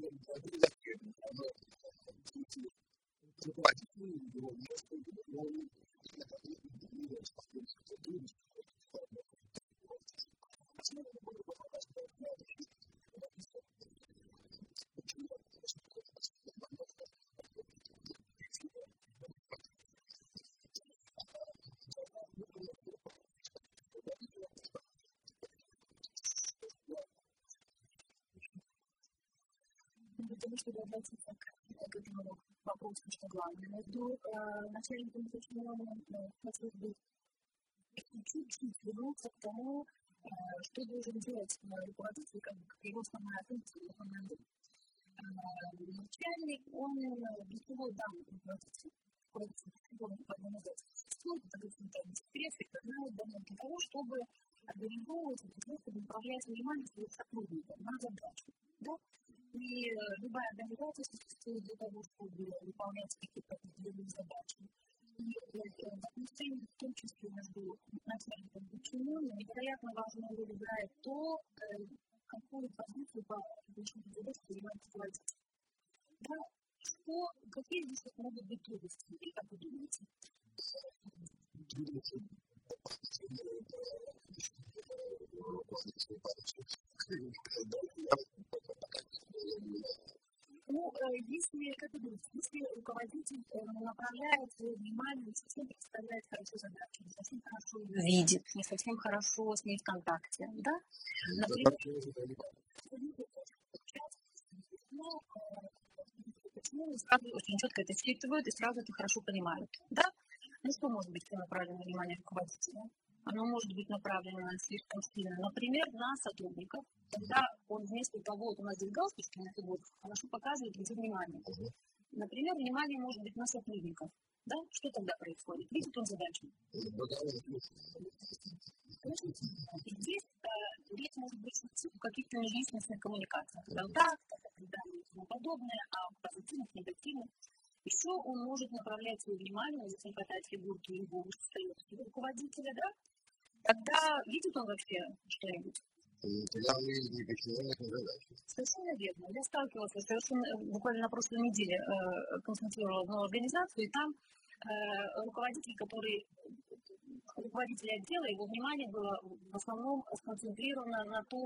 kingdom вопросу, что главное, между э, начальником и подчиненным э, хотелось бы чуть-чуть вернуться к тому, э, что должен делать руководитель, как его основная функция, его команды. Э, начальник, он для чего дан руководитель? Для того, чтобы организовывать, чтобы управлять вниманием своих сотрудников на задачу. Да? И любая организация существует для того, чтобы выполнять какие-то определенные задачи. И отношения, в том числе между начальником и подчиненным, невероятно важную роль играет то, какую позицию по решению задач принимает руководитель. Да? Что, какие здесь могут быть трудности, и как вы думаете? Трудности ну, если, как вы думаете, если руководитель направляет свое внимание, не совсем представляет хорошо задачу, не совсем хорошо видит, не совсем хорошо с ней в контакте, да? Например, почему сразу очень четко это считывают и сразу это хорошо понимают, да? Ну, что может быть направлено внимание руководителя? Оно может быть направлено слишком сильно, например, на сотрудников, когда он вместо того, вот у нас здесь галстучки на фигурах, хорошо показывает, где внимание. Например, внимание может быть на сотрудников. Да? Что тогда происходит? Видит он задачу? Здесь э, речь может быть о каких-то межличностных коммуникациях, контактах, и тому подобное, а позитивных, негативных. Еще он может направлять свое внимание, если хватает фигурки его руководителя, да, Тогда видит он вообще что-нибудь? Тогда мы не подчиненных не задачи. Совершенно верно. Я сталкивалась совершенно буквально на прошлой неделе э, консультировала одну организацию, и там э, руководитель, который руководитель отдела, его внимание было в основном сконцентрировано на то,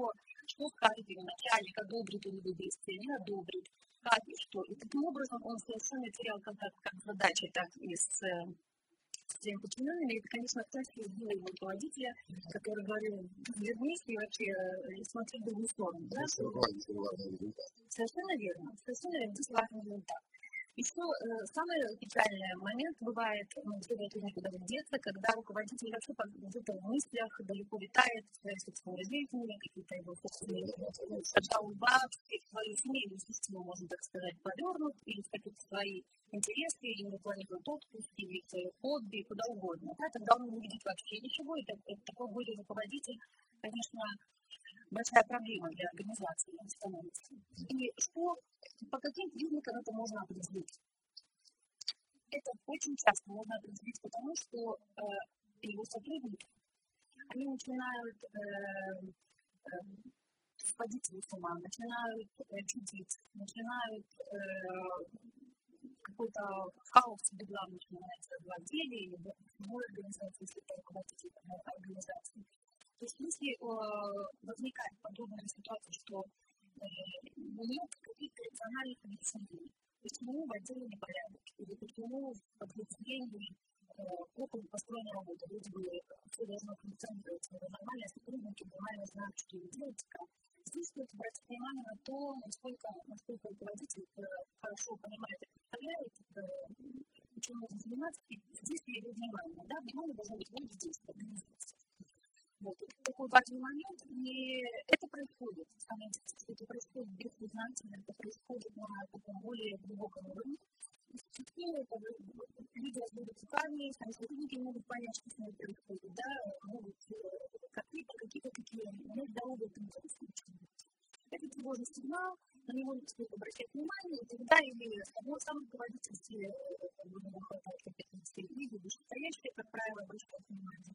что скажет ему начальник, одобрит он его действия, не одобрит, как и что. И таким образом он совершенно терял контакт как с задачей, так и с своими подчиненными. Это, конечно, та сила его руководителя, который говорил, вернись и вообще э, смотри в другую сторону. Да? Совершенно верно. Совершенно верно. Здесь важный результат. Еще э, самый печальный момент бывает, ну, следует никуда не деться, когда руководитель вообще где-то в мыслях далеко летает, своей собственной жизнью, какие-то его собственные шага свою семейную систему, можно так сказать, повернут, или в какие-то свои интересы, или планирует отпуск, или свои хобби, куда угодно. Да, тогда он не видит вообще ничего, и такой более руководитель, конечно, большая проблема для организации становится. И что, по каким признакам это можно определить? Это очень часто можно определить, потому что э, его сотрудники, они начинают э, э, сходить с ума, начинают э, чудить, начинают э, какой-то хаос бедла начинается в отделе или в самой организации, если это руководитель организации. То есть если э, возникает подобная ситуация, что э, нет каких-то рациональных объяснений, почему в отделе непорядок, или почему в подразделении плохо э, построена работа, вроде бы все должно функционировать нормально, сотрудники нормально знают, что делать, как. Здесь стоит обратить внимание на то, насколько, насколько руководитель хорошо понимает представляет, чем нужно заниматься, и здесь его внимание. Да, внимание должно быть вот здесь, в Вот. Такой важный момент, и это происходит. Это происходит бессознательно, это происходит на таком более глубоком уровне. Постепенно это люди разводят руками, сами сотрудники могут понять, что с ними происходит, да, могут какие-то, какие-то такие, дороги к этому случаю. Это тревожный сигнал, на него стоит обращать внимание, и тогда или сам руководитель, если не хватает компетенции, или вышестоящие, как правило, обращают внимание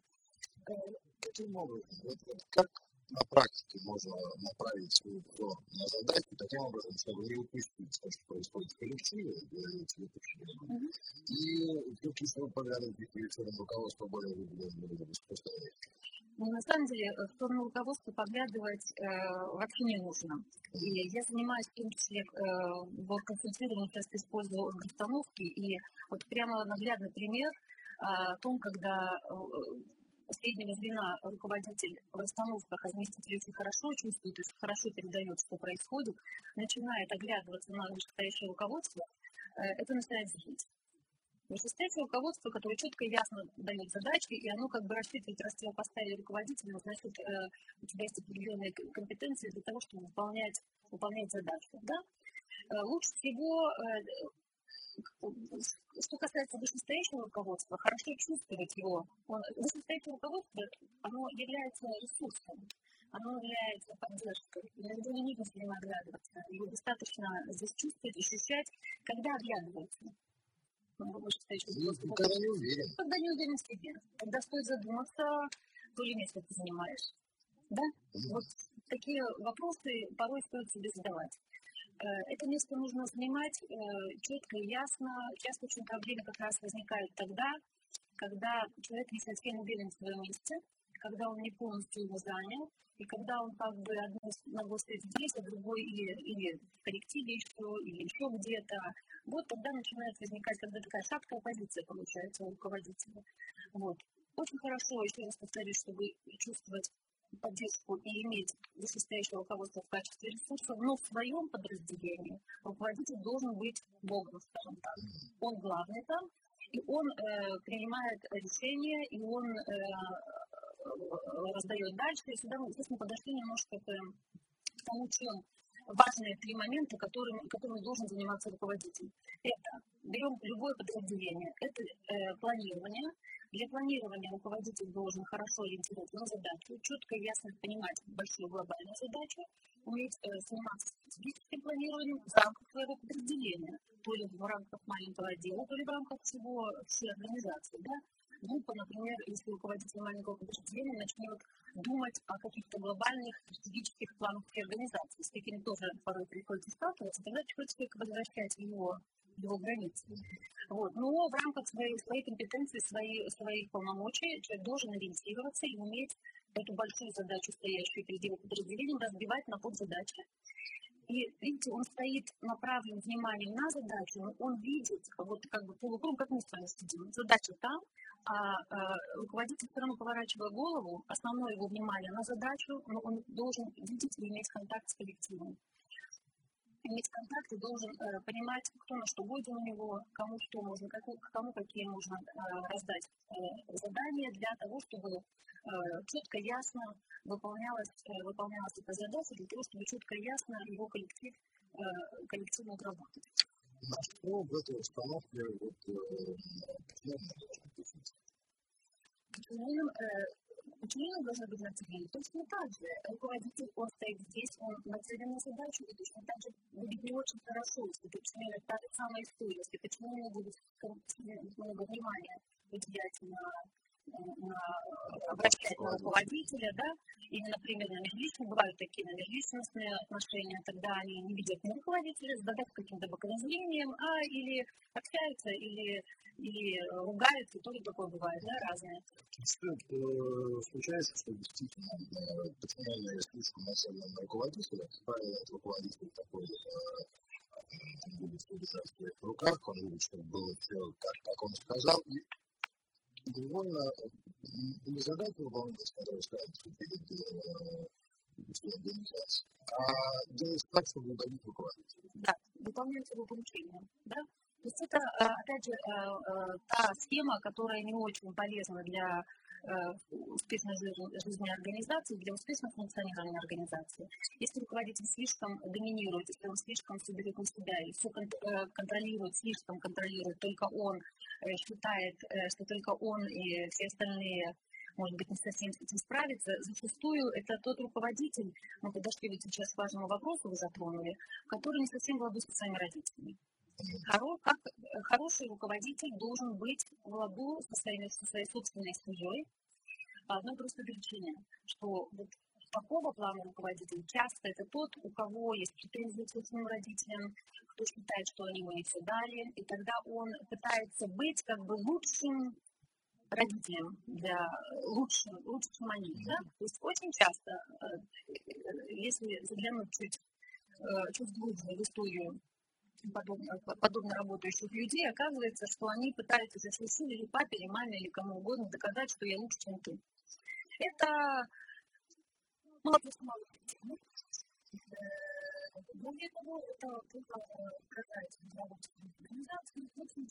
каким образом? Вот, вот как на практике можно направить свой взор на задачу таким образом, чтобы не упустить то, что происходит в коллективе, говорите, mm-hmm. и какие вы поглядываете коллективным руководством более выгодно распространять? Ну, на самом деле, в сторону руководства поглядывать э, вообще не нужно. И я занимаюсь в том числе, э, вот консультированием часто использую расстановки, и вот прямо наглядный пример э, о том, когда среднего звена руководитель в расстановках, очень хорошо чувствует, очень хорошо передает, что происходит, начинает оглядываться на вышестоящее руководство, э, это начинает злить. Вышестоящее руководство, которое четко и ясно дает задачи, и оно как бы рассчитывает раздел поставили руководителя, значит, э, у тебя есть определенные компетенции для того, чтобы выполнять, выполнять задачу. Да? Э, лучше всего что касается вышестоящего руководства, хорошо чувствовать его. Он, вышестоящее руководство, оно является ресурсом, оно является поддержкой. Иногда не нужно с ним оглядываться. Его достаточно здесь чувствовать, ощущать, когда оглядывается. Когда не уверен. Когда не уверен в себе. Когда стоит задуматься, то ли место ты занимаешь. Да? Mm-hmm. Вот такие вопросы порой стоит себе задавать. Э, это место нужно занимать э, четко и ясно. Часто очень проблемы как раз возникают тогда, когда человек не совсем уверен в своем месте, когда он не полностью его занял, и когда он как бы одной ногой стоит здесь, а другой или, или в коллективе еще, или еще где-то, вот тогда начинает возникать когда такая шаткая позиция получается у руководителя. Вот. Очень хорошо, еще раз повторюсь, чтобы чувствовать поддержку и иметь вышестоящего руководства в качестве ресурса, но в своем подразделении руководитель должен быть богом, скажем так. Он главный там, и он э, принимает решения, и он э, раздает дальше. И сюда мы, мы подошли немножко к, к тому, чем важные три момента, которыми, которыми должен заниматься руководитель. Это берем любое подразделение, это э, планирование, для планирования руководитель должен хорошо ориентироваться на задачу, четко и ясно понимать большую глобальную задачу, уметь э, заниматься стратегическим планированием в рамках своего подразделения, то ли в рамках маленького отдела, то ли в рамках всего, всей организации. Да? Группа, например, если руководитель маленького подразделения начнет думать о каких-то глобальных стратегических планах организации, с какими тоже порой приходится сталкиваться, тогда только возвращать его его границы. Вот. Но в рамках своей, своей компетенции, своей, своих полномочий человек должен ориентироваться и уметь эту большую задачу, стоящую перед его подразделением, разбивать на подзадачи. И, видите, он стоит направлен вниманием на задачу, но он видит, вот как бы полукруг, как мы с вами сидим, задача там, а, а руководитель все равно поворачивая голову, основное его внимание на задачу, но он должен видеть и иметь контакт с коллективом иметь контакт и должен э, понимать, кто на что годен у него, кому что можно, как, кому какие можно э, раздать э, задания для того, чтобы э, четко, ясно выполнялась, э, выполнялась эта задача, для того, чтобы четко ясно его коллектив, э, коллективно отработать. На что в этой установке вот, э, подчиненным э, Учение должно быть нацелено точно так же. Руководитель, он стоит здесь, он нацелен на задачу, и точно так же будет не очень хорошо, если подчиненный та же самая история, если подчиненный будет много внимания уделять на на, обращать на руководителя, да, или, например, на межличные, бывают такие на межличностные отношения, тогда они не видят на руководителя, задают каким-то боковым зрением, а или общаются, или, или ругаются, тоже такое бывает, да, разное. Случается, что действительно подчиненные слишком на руководителя, как правило, этот руководитель такой он будет держать в руках, он любит, чтобы было все так, как он сказал, и довольно незадача выполнять, которые ставят перед организацией, а делать так, чтобы угодить руководителю. Да, выполнять его поручения. Да? То есть это, опять же, та схема, которая не очень полезна для успешной жизни организации, для успешного функционирования организации. Если руководитель слишком доминирует, если он слишком все берет на себя и все контролирует, слишком контролирует, только он считает, что только он и все остальные может быть, не совсем с этим справиться. Зачастую это тот руководитель, мы подошли вот сейчас к важному вопросу, вы затронули, который не совсем в со своими родителями. Хоро, как хороший руководитель должен быть в ладу со своей, со своей собственной семьей по одной простой причине, что вот такого плана руководитель часто это тот, у кого есть претензии к собственным родителям, кто считает, что они ему не все дали, и тогда он пытается быть как бы лучшим родителям для лучшим, лучше, чем они. Да? То есть очень часто, э, если заглянуть чуть, э, чуть глубже в историю подобно, подобно работающих людей, оказывается, что они пытаются за свои силы или папе, или маме, или кому угодно доказать, что я лучше, чем ты. Это вопрос малых тем. Более того, это только касается международных организаций, очень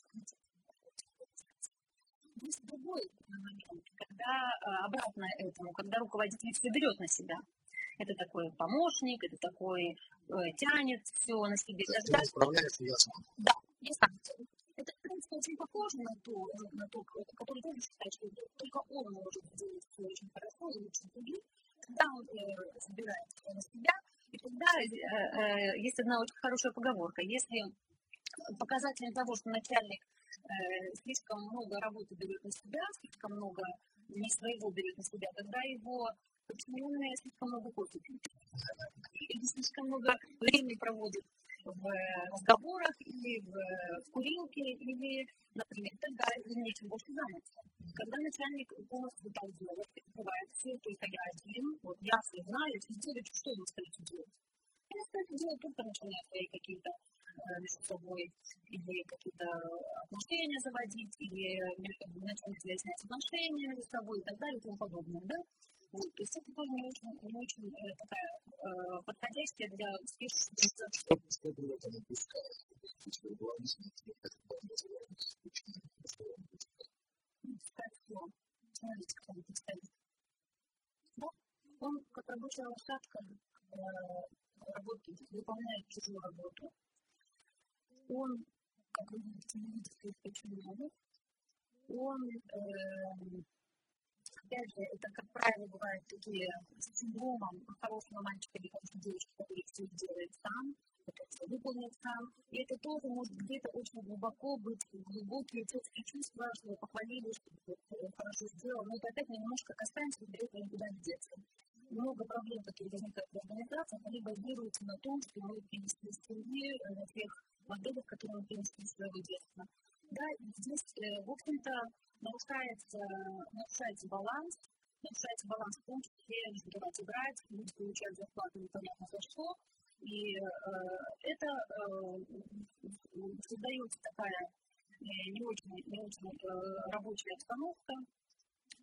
есть другой момент, когда обратно этому, когда руководитель все берет на себя. Это такой помощник, это такой э, тянет все на себе. Даже, справляется ясно. Да, есть санкции. Это, в принципе, очень похоже на то, на то, который тоже считает, что только он может сделать все очень хорошо и лучше других. Когда он э, собирает все на себя, и тогда э, э, есть одна очень хорошая поговорка. Если показателем того, что начальник э, слишком много работы берет на себя, слишком много не своего берет на себя, тогда его подчиненные слишком много кофе. Или слишком много времени проводят в разговорах или в, в курилке, или, например, тогда им нечем больше заняться. Когда начальник полностью так делает, открывает все, то есть я один, вот я все знаю, все делают, что вы остаете делать. Они остаются делать только начиная свои какие-то между собой или какие-то отношения заводить, или начать выяснять отношения между собой и так далее и тому подобное. Да? Вот, то есть это тоже не очень, не очень э, такая э, подходящая для он представит. Да? Он, как рабочая лошадка, э, работает, выполняет чужую работу, он, как вы видите, почему он, э, опять же, это, как правило, бывают такие с синдромом хорошего мальчика или хорошей девушки, который все делает сам, который все выполняет сам. И это тоже может где-то очень глубоко быть, глубокие детские чувства, что похвалили, что хорошо сделал. Но это опять немножко касается, что берет никуда не деться. Много проблем, которые возникают в организациях, они базируются на том, что мы перенесли с семьи, на тех моделях, которые мы перенесли из своего детства. Да, здесь, в общем-то, нарушается, нарушается баланс, нарушается баланс в том числе давать и брать, люди получают зарплату непонятно за что, и э, это э, создается такая э, не очень, не очень э, рабочая обстановка,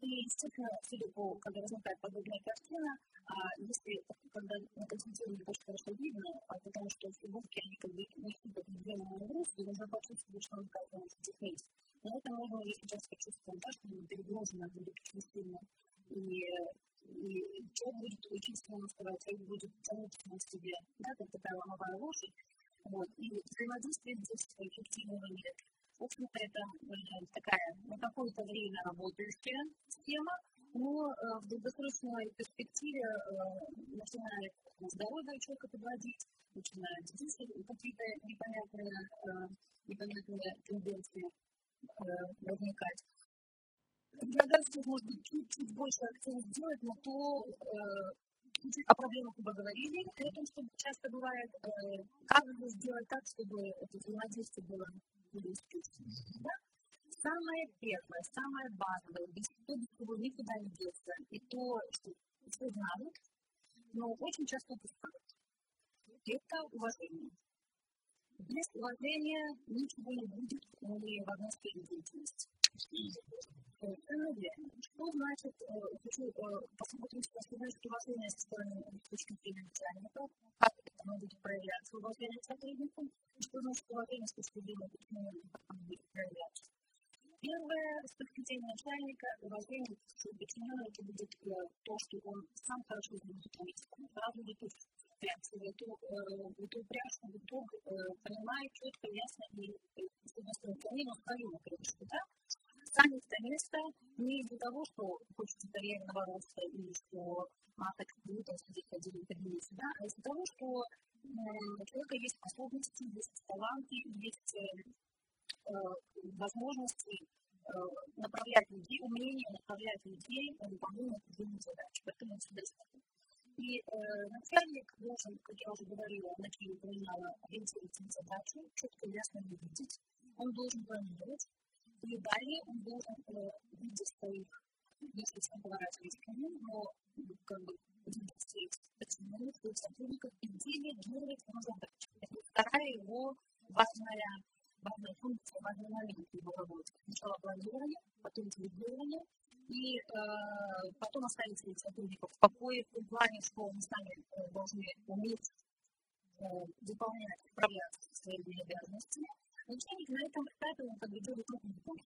и, естественно, судя по, когда возникает подобная картина, а если, когда на консультировании очень хорошо видно, а потому что фигурки, они как бы несут определенную нагрузку, и нужно почувствовать, что он как-то есть. Но это можно уже сейчас почувствовать, да, что перегружено будет очень сильно. И, и человек будет очень сильно уставать, человек будет тянуть на себе, да, как такая ломовая лошадь. Вот. И взаимодействия здесь эффективного нет. В общем-то, это такая на какое-то время работающая система, но э, в долгосрочной перспективе э, начинает здоровье человека подводить, начинают здесь какие-то непонятные, э, непонятные тенденции возникать. Предлагаю, может быть, чуть-чуть больше акцент сделать на то, о проблемах мы говорили, и о том, что часто бывает, как сделать так, чтобы это взаимодействие было успешным. Да? Самое первое, самое базовое, без чего никуда не деться, и то, что все знают, но очень часто упускают, это уважение. Без уважения ничего не будет в одной сфере деятельности. Совершенно верно. Что значит, хочу посмотреть, что значит уважение со стороны точки зрения начальника, как это будет проявляться уважение к сотрудникам, и что значит уважение с точки зрения как оно будет проявляться. Первое, с точки начальника, уважение к подчиненному это будет то, что он сам хорошо знает эту сразу будет впрягся в эту, в эту упряжку, в итог понимает четко, ясно и, с одной стороны, планирует свою крышку, да, станет это место не из-за того, что хочется карьерного роста или что а, так круто сидеть один кабинете, да, а из-за того, что у человека есть способности, есть таланты, есть возможности направлять людей, умение направлять людей на выполнение определенных задач. Поэтому всегда и э, начальник должен, как я уже говорила, в начале упоминала, ориентироваться на задачу, четко и ясно ее видеть. Он должен планировать. И далее он должен э, видеть своих, если все поворачивать к но как бы видеть своих сотрудников и делегировать ему задачи. Это вторая его важная функция, момент в его работе. Сначала планирование, потом делегирование, и э, потом оставить своих сотрудников в покое, в том плане, что они сами э, должны уметь э, выполнять, справляться со своими обязанностями. Начальник на этом этапе он подведет крупный пункт.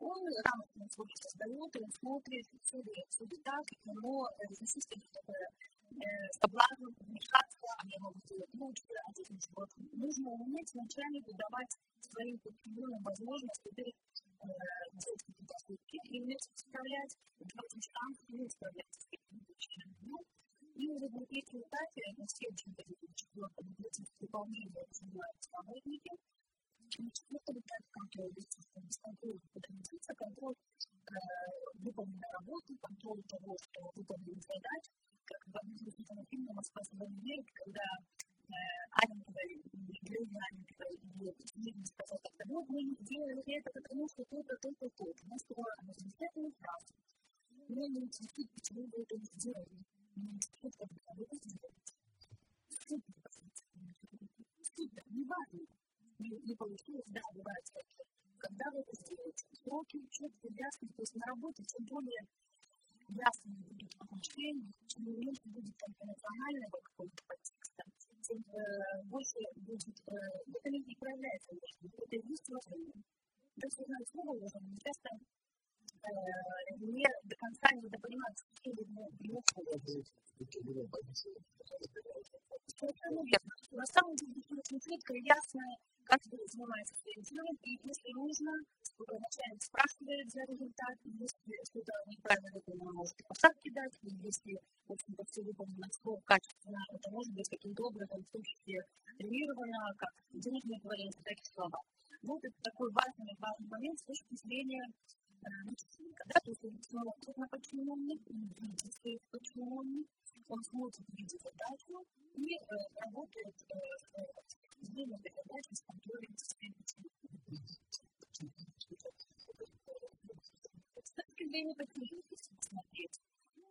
Он грамотно свой создает, он смотрит, все ли, все ли так, но здесь есть такое соблазн вмешаться, а я могу сделать лучше, а здесь ничего. Нужно уметь начальнику давать своим подчиненным возможность теперь делать какие-то ошибки и уметь справлять, давать им шанс и какими-то вещами. И уже третьем этапе, на следующем этапе, четвертом, выполнение занимаются работники, четвертый этап контроль, естественно, без контроля подразумевается контроль э, выполненной работы, контроль того, что выполнены задачи, в одном из фильмов «Москва сегодня верит», когда говорит, героиня Аня говорит, и сказал, так, вот мы делали это, потому что то-то, то-то, то-то. Она сказала замечательную фразу. Меня не интересует, почему вы это не сделали. Меня интересует, как вы это сделаете. Супер, супер, не важно. Не, не получилось, да, бывает такие. Когда вы это сделаете? Сроки четко, ясно, то есть на работе, тем более ясно будут отношения, чем меньше будет эмоционального какого-то подтекста, тем э, больше будет, э, это не проявляется, это есть уважение. То есть, знаю, слово уважение часто э, не до конца не понимают, что ему Совершенно верно. На самом деле, очень четко и ясно каждый занимается своим делом, и если нужно, начальник спрашивает за результат, если что-то неправильно выполнено, может и посадки дать, и если, в общем-то, все выполнено срок качественно, это может быть каким-то образом, в том числе премировано, как денежные эквиваленты, так и слова. Вот это такой важный, важный момент с точки зрения начальника. Да? То есть он смотрит на подчиненных, он видит своих подчиненных, он смотрит, видит задачу и э, работает э, сделано для задачи с контролем С точки зрения потребности посмотреть.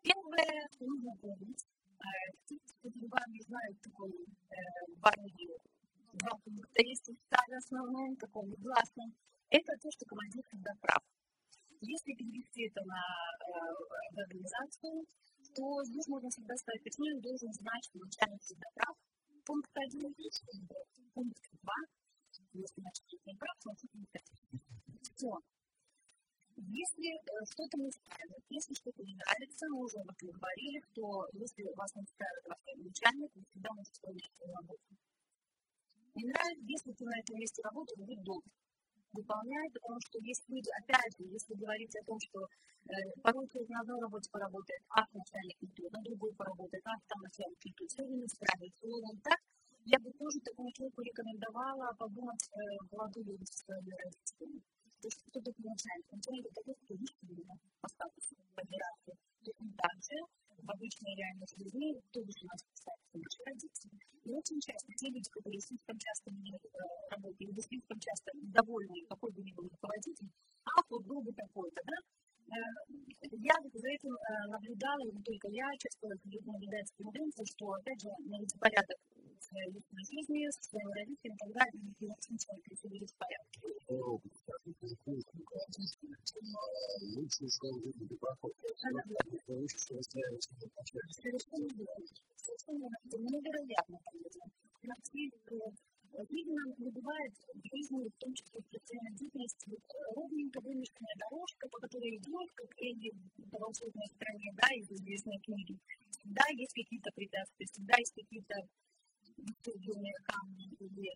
Первое, нужно помнить, которые вами знают такой важный два пункта, если в основном, таком негласном, это то, что командир всегда прав. Если перевести это на э, организацию, то здесь можно всегда ставить, почему должен знать, что начальник всегда прав, пункт 1, пункт 2, если начать не прав, значит не Все. Если что-то не устраивает, если что-то не нравится, мы уже об этом говорили, то если вас не устраивает ваш начальник, вы всегда можете поменять свою работу. Не нравится, если ты на этом месте работаешь, будет долго выполняет, потому что есть люди, опять же, если говорить о том, что э, порой человек на одной работе поработает, а начальник не тот, на другой поработает, а там начальник не тот, все время справится, он так, я бы тоже такому человеку рекомендовала подумать э, молодую люди со своими родителями. То есть кто-то начальник, начальник это такой, кто не по статусу, по иерархии. Точно так же в обычной реальной жизни тоже у нас касается наших родителей. И очень часто те люди, которые слишком часто меняют э, работу или слишком часто довольны, какой бы ни был руководитель, а вот был бы такой-то, да, э, я за этим э, наблюдала, и не только я, часто наблюдается тенденция, что, опять же, навести порядок в своей жизни, со своими родителями, тогда они сначала привели в порядке. Лучше, что люди проходят. Лучше, что выстраиваются Совершенно невероятно, Видно, бывает в жизни, в том числе в профессиональной деятельности, ровненько вымышленная дорожка, по которой идет, как Эдди в волшебной стране, да, из известной книги. Всегда есть какие-то препятствия, всегда есть какие-то бетонные камни или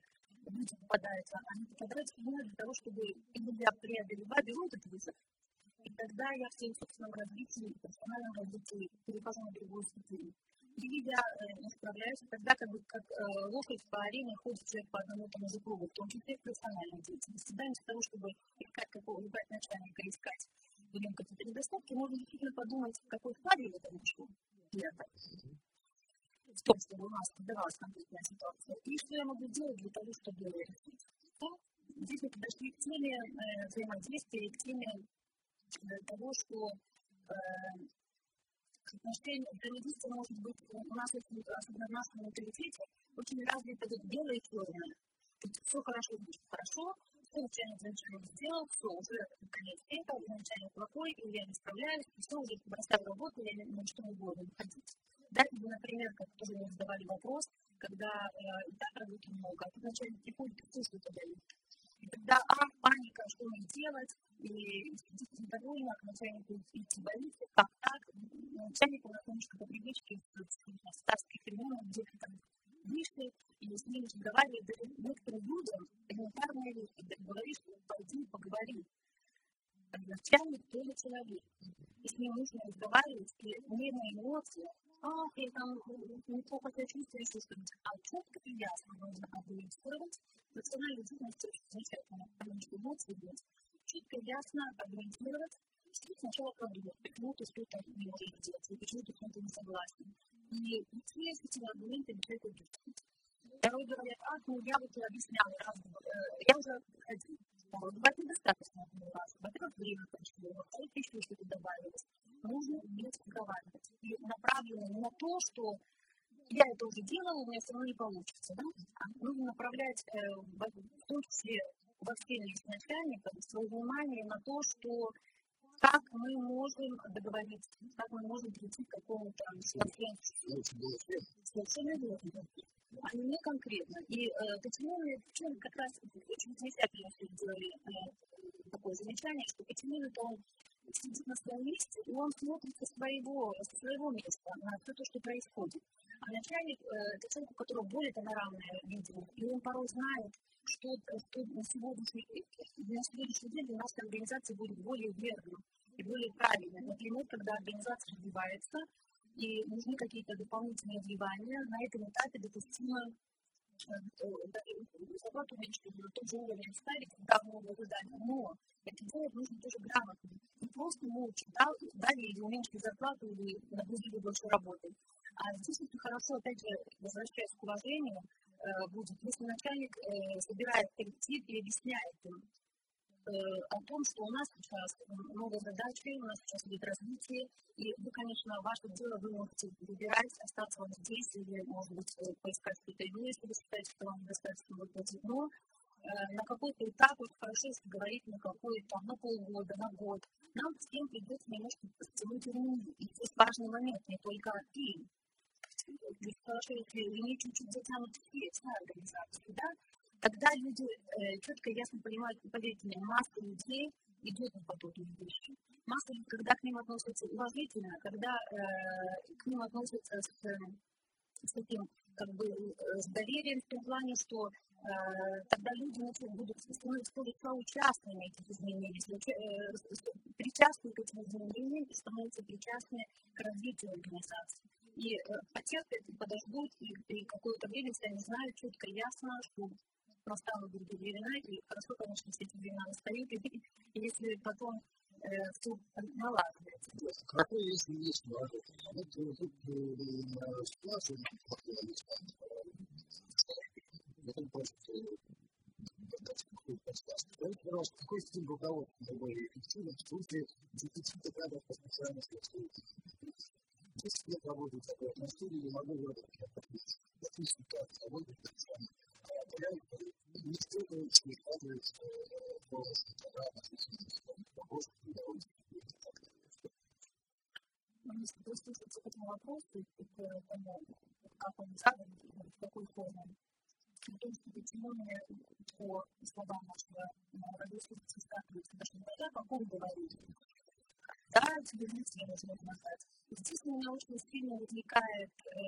люди попадаются, они попадаются именно для того, чтобы для преодолевать, берут этот вызов. И тогда я в своем собственном развитии, профессиональном развитии перехожу на другую ступень. И видя, не справляюсь, тогда как бы как э, лошадь по арене ходит человек по одному тому же кругу, в том числе в профессиональной деятельности. Да, вместо того, чтобы искать какого искать начальника, искать в нем какие-то недостатки, можно действительно подумать, в какой стадии это нашло. Чтобы у нас создавалась конкретная ситуация. И что я могу делать для того, чтобы решить. Здесь мы подошли к теме э, взаимодействия, к теме того, что э, отношение взаимодействия может быть у нас, особенно в нашем менталитете, очень развито вот белое и черное. Все хорошо, значит хорошо, начальник замечание сделал, все, уже конец этого, начальник плохой, и я не справляюсь, и все, уже бросаю работу, я на что буду выходить. Да, например, как тоже мне задавали вопрос, когда э, и так работы много, а тут начальник приходит и все что-то дает. И тогда а, паника, что мне делать, и действительно довольна, к начальнику идти в больницу, как так, начальник у нас немножко по привычке, с старских времен, где-то там вышли, и с ними разговаривали, даже некоторым людям элементарные вещи, ты говоришь, пойди поговори. Начальник тоже человек, и с ним нужно разговаривать, и мирные эмоции, а, ты там неплохо себя чувствуешь, что а четко и ясно нужно аргументировать, национальная деятельность очень замечательно, потому что эмоции есть, четко и ясно аргументировать, сначала подумать, почему ты что-то не можешь делать, и почему ты с чем-то не согласен. И идти с этими аргументами человеку. Второй говорят, а, ну я вот объяснял раз, я уже ходил. Бывает недостаточно один раз. Во-первых, время прошло, во-вторых, еще что-то добавилось. Нужно уметь разговаривать. И направлено не на то, что я это уже делала, у меня все равно не получится. Да? Нужно направлять, э, в том числе во всех начальников, свое внимание на то, что как мы можем договориться, как мы можем прийти к какому-то. Совершенно верно. А не конкретно. И э, мы, почему как раз очень замечательно сделали э, такое замечание, что то он сидит на своем месте, и он смотрит со своего, со своего места на все то, что происходит. А начальник, э, это человек, у которого более панорамное видео, и он порой знает, что, что на, сегодняшний, на сегодняшний день для нашей организации будет более верным и более правильным. Например, когда организация развивается, и нужны какие-то дополнительные вливания, на этом этапе допустимо зарплату увеличить, на тот же уровень ставить, когда много ожидания. Но это делать нужно тоже грамотно. Не просто молча дали или уменьшили зарплату, или нагрузили больше работы. А здесь очень хорошо, опять же, возвращаясь к уважению, будет, если начальник собирает коллектив и объясняет им, о том, что у нас сейчас новые задачи, у нас сейчас идет развитие, и вы, конечно, ваше дело, вы можете выбирать, остаться вам здесь, или, может быть, поискать какие-то иные, если вы считаете, что вам достаточно выплатить, но на какой-то этап, вот хорошо, если говорить на какой-то, на полгода, на год, нам всем придется немножко постигнуть ремни. И здесь важный момент, не только им. Ведь хорошо, если ремни чуть-чуть затянут все, вся организация, да, тогда люди э, четко и ясно понимают, поверьте мне, масса людей идет на подобные вещи. Масса, когда к ним относятся уважительно, когда э, к ним относятся с, с таким как бы с доверием в том плане, что э, тогда люди будут становиться соучастными этих изменений, э, причастны к этим изменениям и становятся причастны к развитию организации. И э, потерпят, подождут, и, и какое-то время, они знают четко и ясно, что настала другие времена, и хорошо, конечно, все эти времена настают, и, и если потом э, все налаживается. Какой, если есть положение? Вот тут ситуация, это просто Скажите, пожалуйста, какой стиль руководства наиболее эффективен в случае дефицита кадров по специальности? Десять лет работаю в такой атмосфере, не могу выработать необходимость. Отличный кадр работает, не прислушаться к этому вопросу и как он задан, в какой форме, о том, что почему мне по словам нашего радиослушателя даже не тогда, как он говорит, да, мысли нужно помогать. У меня очень сильно возникает э,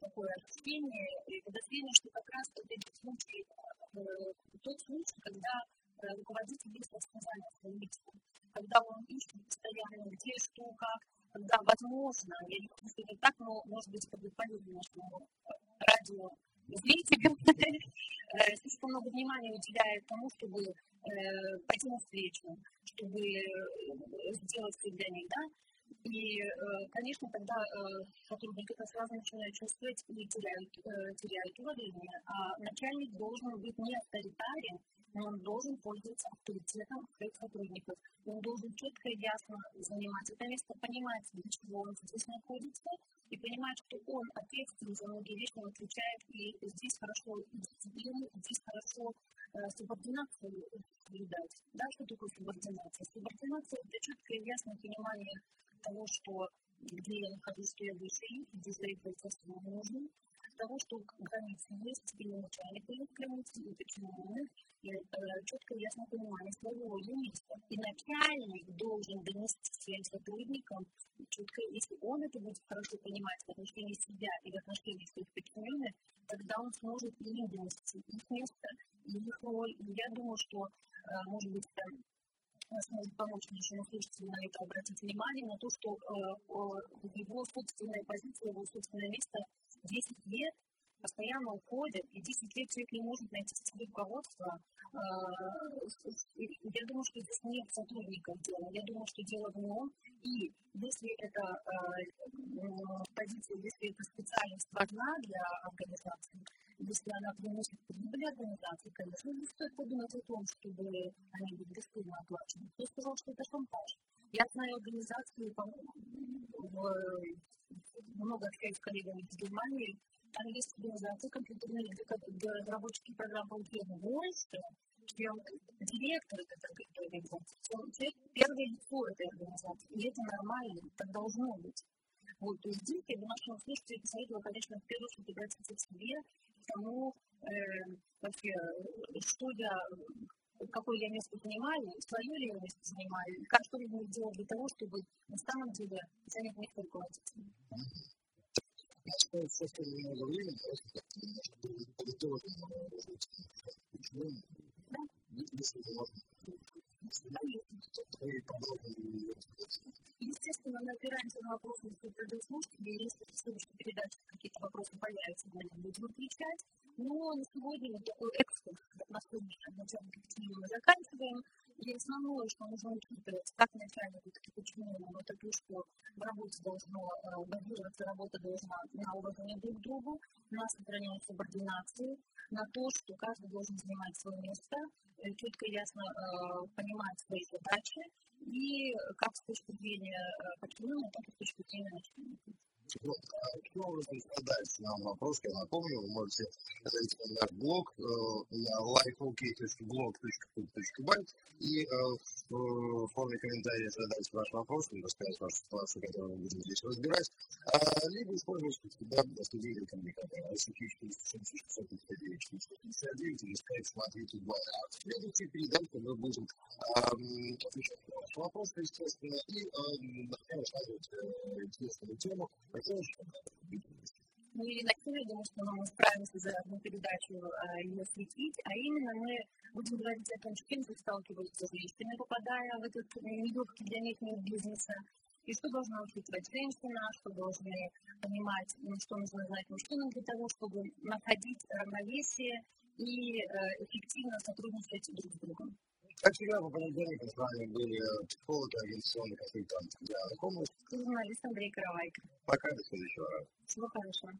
такое ощущение и подозрение, что как раз вот эти случаи, э, тот случай, когда э, руководитель есть рассказание своим лицам, когда он ищет постоянно, где, что, как, когда возможно, я не хочу сказать так, но может быть как бы полезно нашему радио зрителям, слишком много внимания уделяет тому, чтобы пойти навстречу, чтобы сделать свидание, да, и, конечно, тогда сотрудник это сразу начинает чувствовать и теряют, теряют уважение. А начальник должен быть не авторитарен, но он должен пользоваться авторитетом своих сотрудников. Он должен четко и ясно занимать это место, понимать, для чего он здесь находится, и понимает, что он ответственен за многие вещи, он отвечает, и здесь хорошо дисциплину, здесь хорошо э, субординацию передать. Да, что такое субординация? Субординация – это четкое и ясное понимание того, что где я нахожусь, что я выше их, где стоит производство нужно, того, что границы есть, и начальник дает границы, и подчиненных, и э, четкое ясное понимание своего места. И начальник должен донести своим сотрудникам четко, если он это будет хорошо понимать в отношении себя и в отношении своих подчиненных, тогда он сможет им донести их место, их роль. И я думаю, что, э, может быть, там, сможет помочь нашему слушателю на это обратить внимание, на то, что э, его собственная позиция, его собственное место 10 лет постоянно уходят, и 10 лет человек не может найти себе руководство. Э, я думаю, что здесь нет сотрудников дела. Я думаю, что дело в нем. И если это э, позиция, если это специальность важна для организации, если она приносит прибыль организации, конечно, не стоит подумать о том, чтобы они были бесплатно оплачены. Кто сказал, что это шантаж? Я знаю организации, много общаюсь с коллегами из Германии, есть организации компьютерные, где разработчики программ получают больше, чем директор этой организации. Он первое лицо этой организации. И это нормально, так должно быть. Вот, то есть здесь я бы нашему слушателю посоветовала, конечно, в первую очередь обратиться к себе, тому, э, вообще, что я, какое я место занимаю, свое ли я место занимаю, как что буду делать для того, чтобы на самом деле занять место руководителя. Остается совсем немного времени, просто как-то немножко политологом почему, если можно, и подробнее Естественно, мы опираемся на вопросы радиослушателей, если в следующей передаче какие-то вопросы появятся, мы будем отвечать. Но на сегодня вот такой экспорт, на сегодня начальник мы заканчиваем. И основное, что нужно учитывать, как начальнику, так и подчиненному, это то, что в работе должно э, базироваться, работа должна на уважение друг другу, на сохранение субординации, на то, что каждый должен занимать свое место, э, четко и ясно э, понимать свои задачи, и как с точки зрения подчиненного, так и с точки зрения начальника. Вот, каким образом задать нам вопрос, я напомню, вы можете зайти на наш блог э, на lifeok.blog.bay и э, в форме комментария задать ваш вопрос, или рассказать вашу ситуацию, которую мы будем здесь разбирать, а, либо использовать да, студийный коммуникатор ICQ 459 459 или сказать смотрите. А в следующей передаче мы будем отвечать на ваши вопросы, естественно, и рассказывать интересную тему, ну и начали, думаю, что мы справимся за одну передачу а, ее осветить, а именно мы будем говорить о том, с кем сталкиваются женщины, попадая в этот нелегкий для них мир бизнеса, и что должна учитывать женщина, что должны понимать, ну, что нужно знать мужчинам для того, чтобы находить равновесие и э, эффективно сотрудничать друг с другом. Как всегда, по понедельникам с вами были э, психолог и организационный консультант Диана Комус. И журналист Андрей Каравайко. Пока, до следующего раза. Всего хорошего.